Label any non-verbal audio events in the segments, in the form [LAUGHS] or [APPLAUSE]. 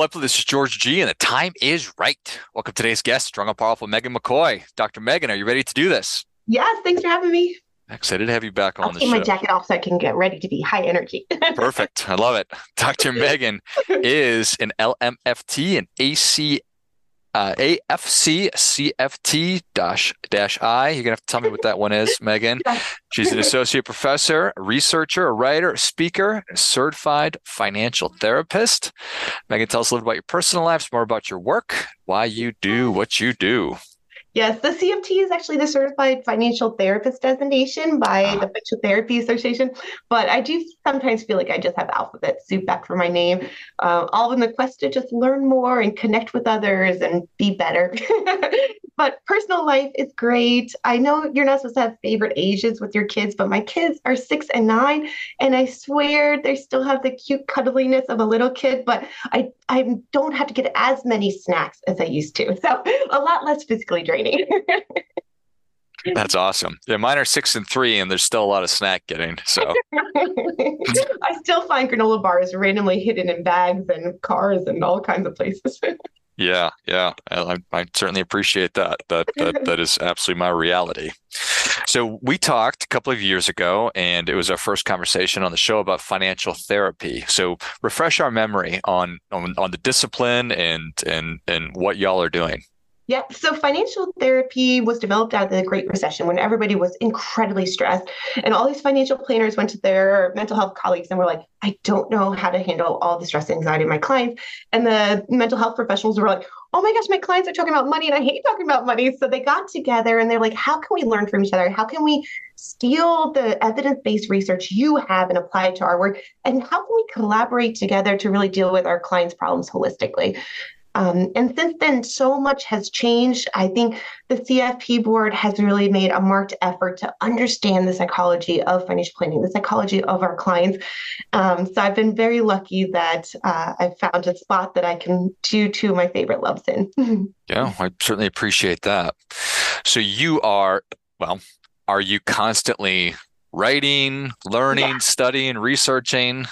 Well, this is George G, and the time is right. Welcome to today's guest, strong and powerful Megan McCoy. Dr. Megan, are you ready to do this? Yes, thanks for having me. Excited to have you back on I'll the take show. my jacket off so I can get ready to be high energy. [LAUGHS] Perfect. I love it. Dr. Megan [LAUGHS] is an LMFT and AC uh, AFC CFT dash dash I. You're gonna have to tell me what that one is, Megan. [LAUGHS] She's an [LAUGHS] associate professor, a researcher, a writer, a speaker, a certified financial therapist. Megan, tell us a little about your personal lives, more about your work, why you do what you do. Yes, the CFT is actually the Certified Financial Therapist designation by the Financial Therapy Association. But I do sometimes feel like I just have alphabet soup back for my name, uh, all in the quest to just learn more and connect with others and be better. [LAUGHS] but personal life is great. I know you're not supposed to have favorite ages with your kids, but my kids are six and nine, and I swear they still have the cute cuddliness of a little kid, but I, I don't have to get as many snacks as I used to. [LAUGHS] So a lot less physically draining. [LAUGHS] That's awesome. Yeah, mine are six and three, and there's still a lot of snack getting. So [LAUGHS] I still find granola bars randomly hidden in bags and cars and all kinds of places. [LAUGHS] yeah, yeah, I, I certainly appreciate that. That that that is absolutely my reality. So we talked a couple of years ago, and it was our first conversation on the show about financial therapy. So refresh our memory on on, on the discipline and and and what y'all are doing. Yep. So financial therapy was developed out of the Great Recession when everybody was incredibly stressed. And all these financial planners went to their mental health colleagues and were like, I don't know how to handle all the stress and anxiety of my clients. And the mental health professionals were like, oh my gosh, my clients are talking about money and I hate talking about money. So they got together and they're like, how can we learn from each other? How can we steal the evidence based research you have and apply it to our work? And how can we collaborate together to really deal with our clients' problems holistically? Um, and since then, so much has changed. I think the CFP board has really made a marked effort to understand the psychology of financial planning, the psychology of our clients. Um, so I've been very lucky that uh, I've found a spot that I can do two of my favorite loves in. [LAUGHS] yeah, I certainly appreciate that. So you are, well, are you constantly writing, learning, yeah. studying, researching?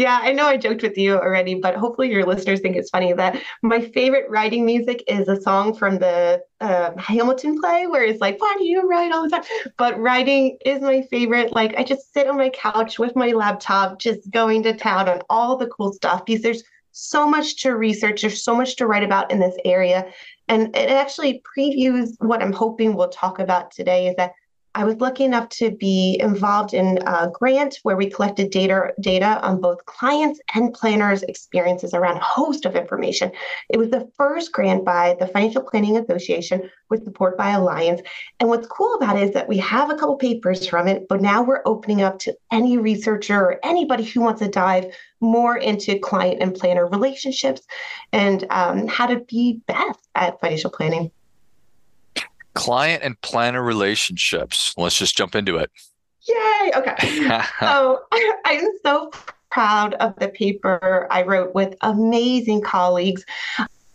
Yeah, I know I joked with you already, but hopefully your listeners think it's funny that my favorite writing music is a song from the uh, Hamilton play where it's like, why do you write all the time? But writing is my favorite. Like, I just sit on my couch with my laptop, just going to town on all the cool stuff because there's so much to research, there's so much to write about in this area. And it actually previews what I'm hoping we'll talk about today is that I was lucky enough to be involved in a grant where we collected data data on both clients and planners' experiences around a host of information. It was the first grant by the Financial Planning Association with support by Allianz. And what's cool about it is that we have a couple papers from it, but now we're opening up to any researcher or anybody who wants to dive more into client and planner relationships and um, how to be best at financial planning client and planner relationships. Let's just jump into it. Yay. Okay. [LAUGHS] so [LAUGHS] I'm so proud of the paper I wrote with amazing colleagues.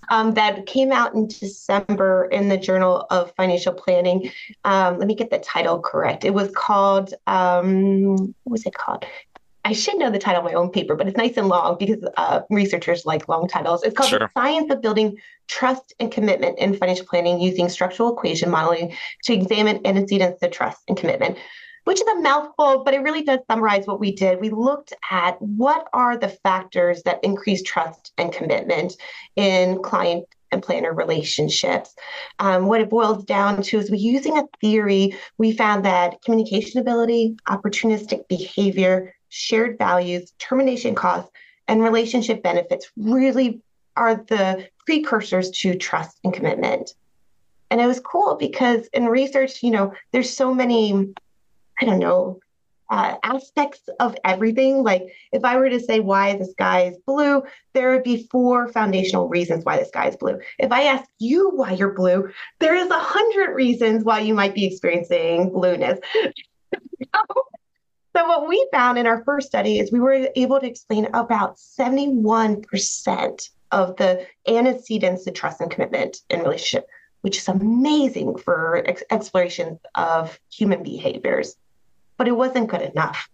Um, that came out in December in the Journal of Financial Planning. Um, let me get the title correct. It was called, um, what was it called? I should know the title of my own paper, but it's nice and long because uh, researchers like long titles. It's called sure. The Science of Building Trust and Commitment in Financial Planning Using Structural Equation Modeling to Examine Antecedents to Trust and Commitment, which is a mouthful, but it really does summarize what we did. We looked at what are the factors that increase trust and commitment in client and planner relationships. Um, what it boils down to is we using a theory, we found that communication ability, opportunistic behavior, shared values, termination costs, and relationship benefits really are the precursors to trust and commitment. And it was cool because in research, you know, there's so many, I don't know, uh, aspects of everything. Like if I were to say why the sky is blue, there would be four foundational reasons why the sky is blue. If I ask you why you're blue, there is a hundred reasons why you might be experiencing blueness. [LAUGHS] So, what we found in our first study is we were able to explain about 71% of the antecedents to trust and commitment in relationship, which is amazing for ex- exploration of human behaviors. But it wasn't good enough.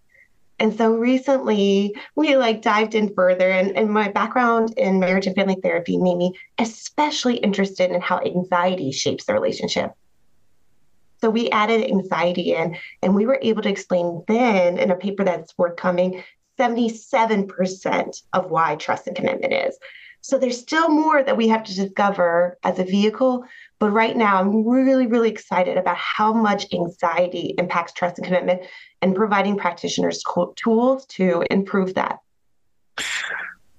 And so recently we like dived in further and, and my background in marriage and family therapy made me especially interested in how anxiety shapes the relationship. So we added anxiety in and we were able to explain then in a paper that's forthcoming 77% of why trust and commitment is. So there's still more that we have to discover as a vehicle. But right now, I'm really, really excited about how much anxiety impacts trust and commitment and providing practitioners tools to improve that.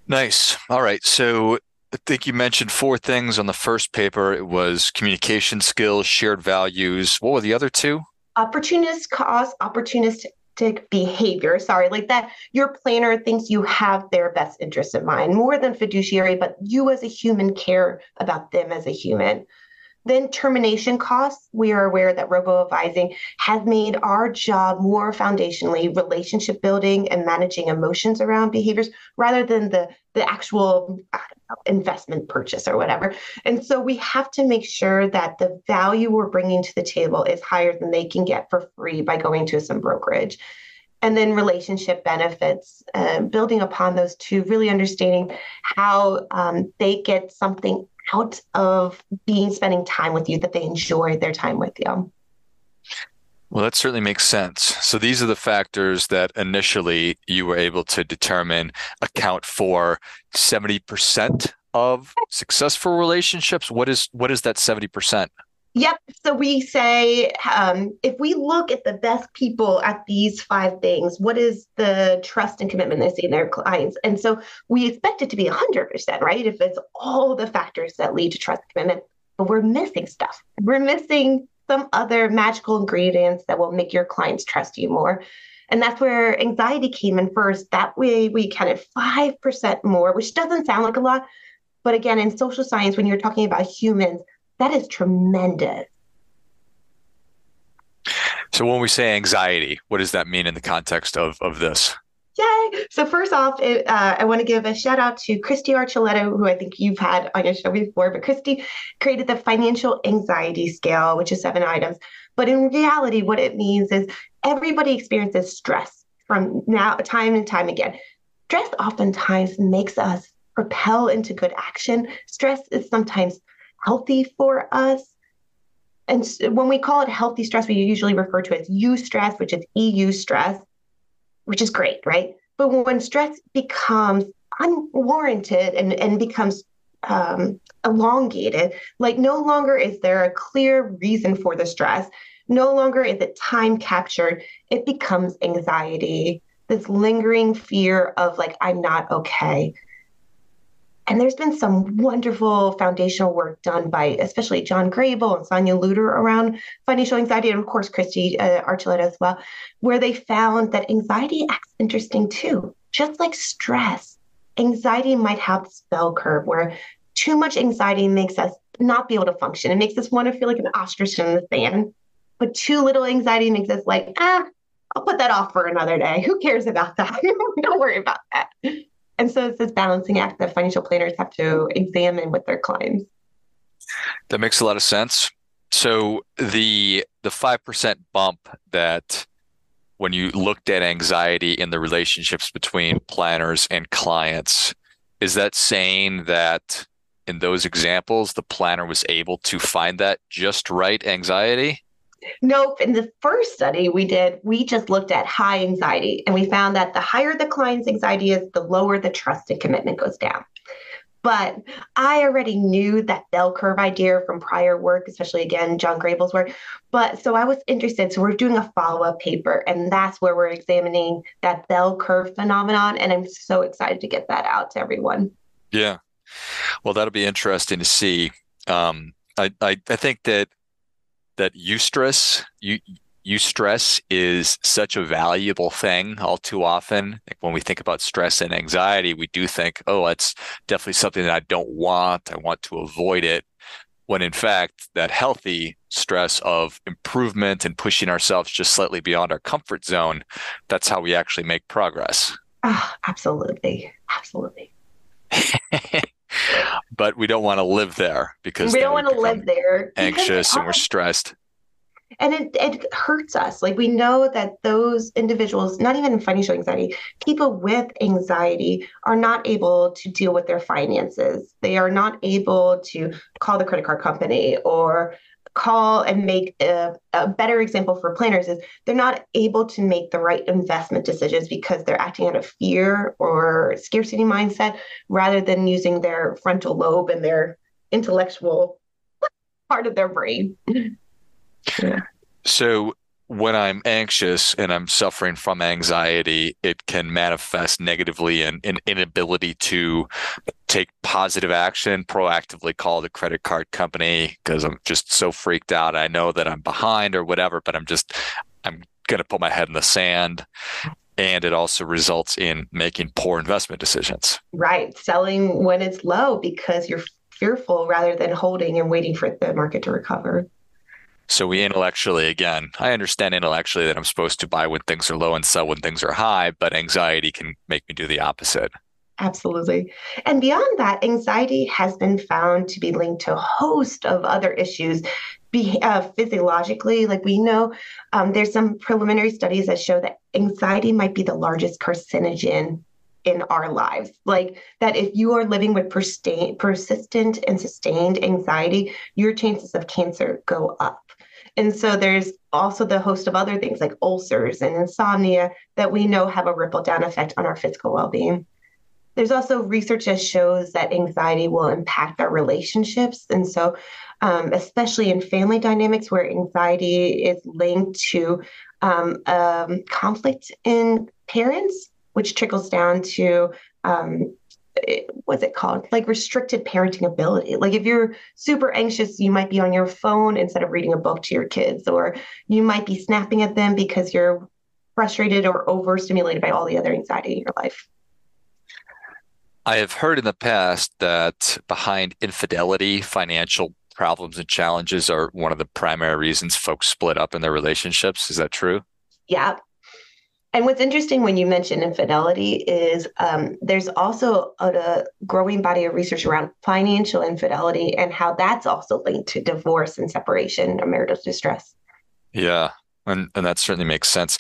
Nice. All right. So I think you mentioned four things on the first paper. It was communication skills, shared values. What were the other two? Opportunist cause, opportunistic behavior. Sorry, like that your planner thinks you have their best interest in mind more than fiduciary, but you as a human care about them as a human. Then termination costs. We are aware that robo advising has made our job more foundationally relationship building and managing emotions around behaviors rather than the, the actual investment purchase or whatever. And so we have to make sure that the value we're bringing to the table is higher than they can get for free by going to some brokerage and then relationship benefits, uh, building upon those two, really understanding how um, they get something out of being spending time with you that they enjoy their time with you. Well, that certainly makes sense. So these are the factors that initially you were able to determine account for 70% of successful relationships. What is what is that 70%? Yep. So we say um, if we look at the best people at these five things, what is the trust and commitment they see in their clients? And so we expect it to be 100%, right? If it's all the factors that lead to trust and commitment, but we're missing stuff. We're missing some other magical ingredients that will make your clients trust you more. And that's where anxiety came in first. That way we counted 5% more, which doesn't sound like a lot. But again, in social science, when you're talking about humans, that is tremendous. So when we say anxiety, what does that mean in the context of, of this? Yay! So first off, it, uh, I want to give a shout out to Kristy Archuleta, who I think you've had on your show before. But Kristy created the financial anxiety scale, which is seven items. But in reality, what it means is everybody experiences stress from now time and time again. Stress oftentimes makes us propel into good action. Stress is sometimes healthy for us. And when we call it healthy stress, we usually refer to it as eustress, which is EU stress, which is great, right? But when stress becomes unwarranted and, and becomes um, elongated, like no longer is there a clear reason for the stress, no longer is it time captured, it becomes anxiety, this lingering fear of like, I'm not okay. And there's been some wonderful foundational work done by especially John Grable and Sonya Lutter around financial anxiety, and of course, Kristy uh, Archuleta as well, where they found that anxiety acts interesting too. Just like stress, anxiety might have this bell curve where too much anxiety makes us not be able to function. It makes us want to feel like an ostrich in the sand. But too little anxiety makes us like, ah, I'll put that off for another day. Who cares about that? [LAUGHS] Don't worry about that. And so it's this balancing act that financial planners have to examine with their clients. That makes a lot of sense. So the the five percent bump that when you looked at anxiety in the relationships between planners and clients, is that saying that in those examples the planner was able to find that just right anxiety? Nope. In the first study we did, we just looked at high anxiety and we found that the higher the client's anxiety is, the lower the trust and commitment goes down. But I already knew that bell curve idea from prior work, especially again, John Grable's work. But so I was interested. So we're doing a follow up paper, and that's where we're examining that bell curve phenomenon. And I'm so excited to get that out to everyone. Yeah. Well, that'll be interesting to see. Um, I, I, I think that that eustress, you, eustress is such a valuable thing all too often. Like when we think about stress and anxiety, we do think, oh, that's definitely something that I don't want. I want to avoid it. When in fact, that healthy stress of improvement and pushing ourselves just slightly beyond our comfort zone, that's how we actually make progress. Oh, absolutely. Absolutely. [LAUGHS] but we don't want to live there because we don't want to live there anxious and we're stressed. And it, it hurts us. Like we know that those individuals not even financial anxiety people with anxiety are not able to deal with their finances. They are not able to call the credit card company or call and make a, a, better example for planners is they're not able to make the right investment decisions because they're acting out of fear or scarcity mindset rather than using their frontal lobe and their intellectual [LAUGHS] part of their brain yeah. So when I'm anxious and I'm suffering from anxiety, it can manifest negatively in an in inability to take positive action, proactively call the credit card company because I'm just so freaked out. I know that I'm behind or whatever, but I'm just, I'm going to put my head in the sand. And it also results in making poor investment decisions. Right. Selling when it's low because you're fearful rather than holding and waiting for the market to recover. So we intellectually, again, I understand intellectually that I'm supposed to buy when things are low and sell when things are high, but anxiety can make me do the opposite. Absolutely. And beyond that, anxiety has been found to be linked to a host of other issues. Be, uh, physiologically, like we know, um, there's some preliminary studies that show that anxiety might be the largest carcinogen in our lives. Like that, if you are living with persistent and sustained anxiety, your chances of cancer go up. And so there's also the host of other things like ulcers and insomnia that we know have a ripple down effect on our physical well being. There's also research that shows that anxiety will impact our relationships. And so, um, especially in family dynamics where anxiety is linked to um, um, conflict in parents, which trickles down to um, what's it called? Like restricted parenting ability. Like if you're super anxious, you might be on your phone instead of reading a book to your kids, or you might be snapping at them because you're frustrated or overstimulated by all the other anxiety in your life. I have heard in the past that behind infidelity, financial problems and challenges are one of the primary reasons folks split up in their relationships. Is that true? Yeah, and what's interesting when you mention infidelity is um, there's also a, a, growing body of research around financial infidelity and how that's also linked to divorce and separation or marital distress. Yeah, and, and that certainly makes sense.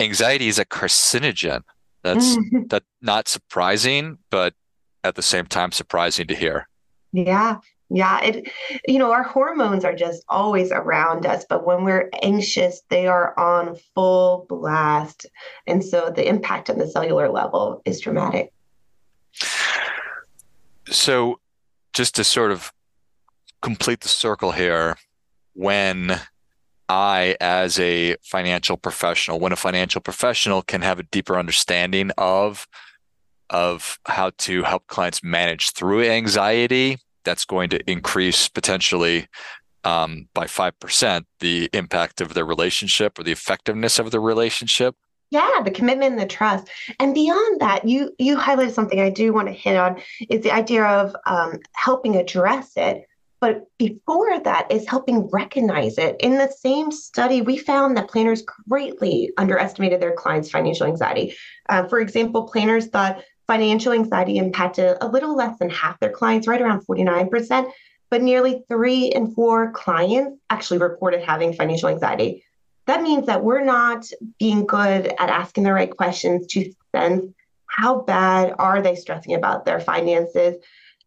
Anxiety is a carcinogen. That's [LAUGHS] that not surprising, but at the same time surprising to hear. Yeah, yeah, it you know, our hormones are just always around us, but when we're anxious, they are on full blast. And so the impact on the cellular level is dramatic. So just to sort of complete the circle here, when I, as a financial professional, when a financial professional can have a deeper understanding of of how to help clients manage through anxiety that's going to increase potentially um, by 5% the impact of their relationship or the effectiveness of the relationship. Yeah the commitment and the trust. And beyond that you you highlighted something i do want to hit on is the idea of um, helping address it. But before that is helping recognize it. In the same study we found that planners greatly underestimated their clients financial anxiety. Uh, for example planners thought Financial anxiety impacted a little less than half their clients, right around 49%, but nearly three in four clients actually reported having financial anxiety. That means that we're not being good at asking the right questions to sense how bad are they stressing about their finances.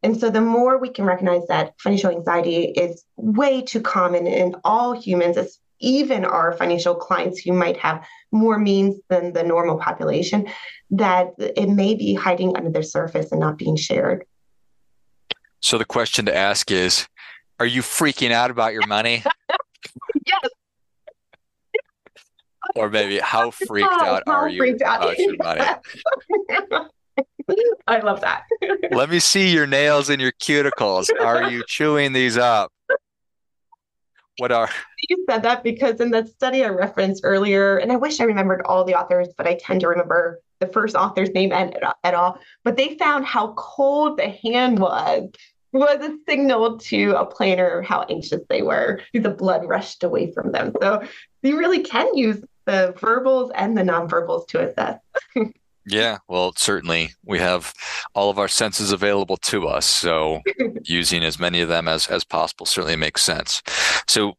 And so the more we can recognize that financial anxiety is way too common in all humans, even our financial clients who might have more means than the normal population, that it may be hiding under the surface and not being shared. So the question to ask is Are you freaking out about your money? [LAUGHS] yes. or maybe how [LAUGHS] freaked out how are you out. about your money? [LAUGHS] I love that. Let me see your nails and your cuticles. Are you chewing these up? What are you said that because in the study I referenced earlier, and I wish I remembered all the authors, but I tend to remember the first author's name at, at all. But they found how cold the hand was was a signal to a planner how anxious they were. The blood rushed away from them. So you really can use the verbals and the nonverbals to assess. [LAUGHS] Yeah, well, certainly we have all of our senses available to us. So [LAUGHS] using as many of them as, as possible certainly makes sense. So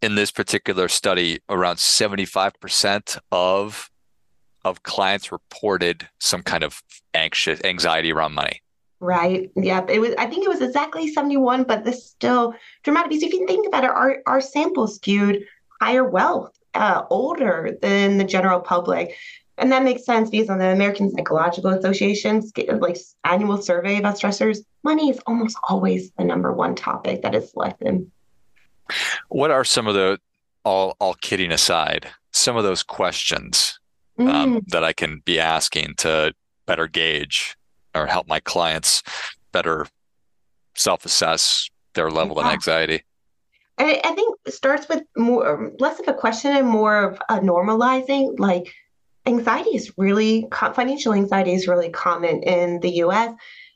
in this particular study, around 75% of of clients reported some kind of anxious anxiety around money. Right. Yep. It was. I think it was exactly seventy-one, but this still dramatic because if you think about it, our our sample skewed higher wealth, uh, older than the general public, and that makes sense because on the American Psychological Association's like annual survey about stressors, money is almost always the number one topic that is selected. What are some of the all all kidding aside, some of those questions um, mm. that I can be asking to better gauge or help my clients better self-assess their level yeah. of anxiety? I, I think it starts with more less of a question and more of a normalizing. Like anxiety is really financial anxiety is really common in the U.S.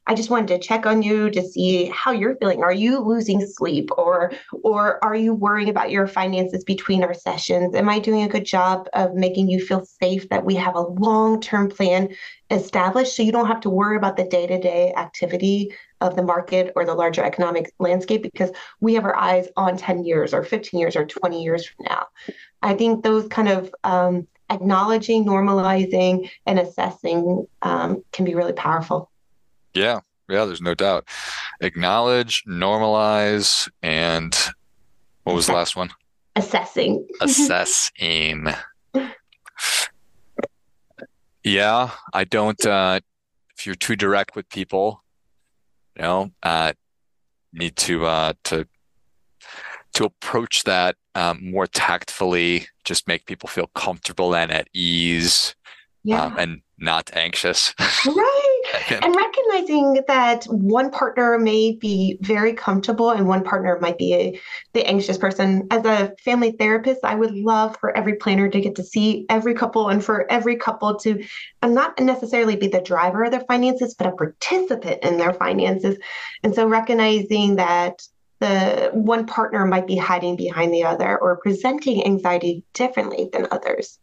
I just wanted to check on you to see how you're feeling. Are you losing sleep or or are you worrying about your finances between our sessions? Am I doing a good job of making you feel safe that we have a long-term plan established so you don't have to worry about the day-to-day activity of the market or the larger economic landscape because we have our eyes on 10 years or 15 years or 20 years from now. I think those kind of um, acknowledging, normalizing, and assessing um, can be really powerful. Yeah, yeah, there's no doubt. Acknowledge, normalize, and what was the last one? Assessing. Assessing. yeah, I don't uh if you're too direct with people, you know, uh need to uh to to approach that um, more tactfully, just make people feel comfortable and at ease yeah. um, and not anxious. [LAUGHS] right. and recognizing that one partner may be very comfortable and one partner might be a, the anxious person. As a family therapist, I would love for every planner to get to see every couple and for every couple to um, not necessarily be the driver of their finances, but a participant in their finances. And so recognizing that the one partner might be hiding behind the other or presenting anxiety differently than others.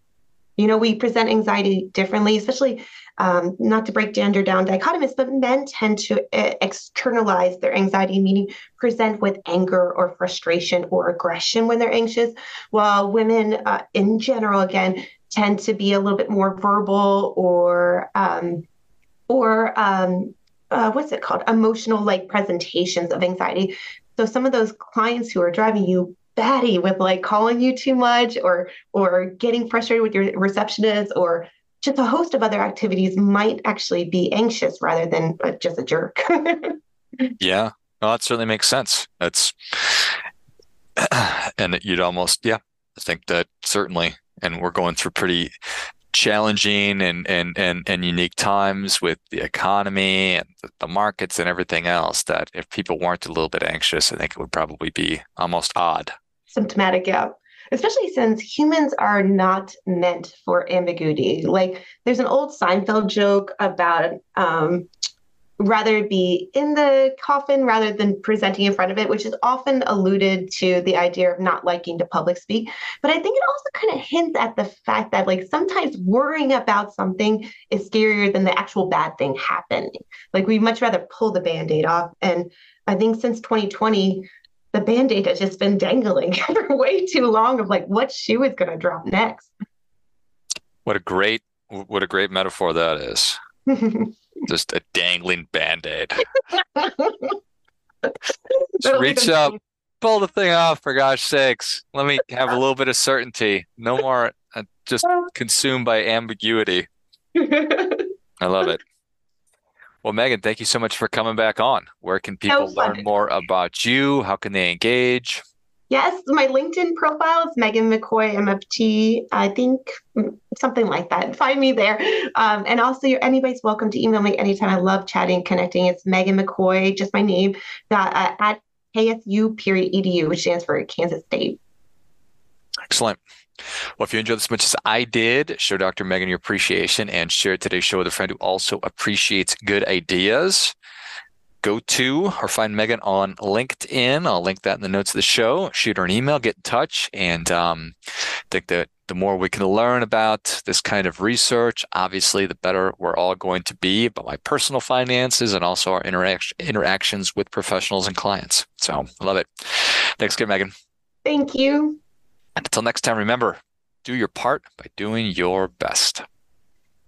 You know, we present anxiety differently, especially um, not to break gender down dichotomous, but men tend to uh, externalize their anxiety, meaning present with anger or frustration or aggression when they're anxious, while women uh, in general, again, tend to be a little bit more verbal or um, or um, uh, what's it called emotional like presentations of anxiety so some of those clients who are driving you batty with like calling you too much or or getting frustrated with your receptionist or just a host of other activities might actually be anxious rather than uh, just a jerk. [LAUGHS] yeah, well, that certainly makes sense. That's [CLEARS THROAT] and you'd almost yeah, I think that certainly, and we're going through pretty challenging and and and and unique times with the economy and the markets and everything else. That if people weren't a little bit anxious, I think it would probably be almost odd. Symptomatic, yeah especially since humans are not meant for ambiguity. Like there's an old Seinfeld joke about um, rather be in the coffin rather than presenting in front of it, which is often alluded to the idea of not liking to public speak. But I think it also kind of hints at the fact that like sometimes worrying about something is scarier than the actual bad thing happening. Like we much rather pull the band-aid off. And I think since 2020, the band-aid has just been dangling [LAUGHS] for way too long of like what shoe is going to drop next what a great what a great metaphor that is [LAUGHS] just a dangling band-aid [LAUGHS] just reach up pull the thing off for gosh sakes let me have a little bit of certainty no more uh, just consumed by ambiguity [LAUGHS] i love it well, Megan, thank you so much for coming back on. Where can people learn more about you? How can they engage? Yes, my LinkedIn profile is Megan McCoy MFT. I think mm, something like that. [LAUGHS] Find me there. Um, and also, anybody's welcome to email me anytime. I love chatting, connecting. It's Megan McCoy, just my name, uh, at KSU period edu, which stands for Kansas State. Excellent. Well, if you enjoyed this as much as I did, show Dr. Megan your appreciation and share today's show with a friend who also appreciates good ideas. Go to or find Megan on LinkedIn. I'll link that in the notes of the show. Shoot her an email, get in touch, and um, think that the more we can learn about this kind of research, obviously, the better we're all going to be about my personal finances and also our interac- interactions with professionals and clients. So I love it. Thanks again, Megan. Thank you. And until next time, remember do your part by doing your best.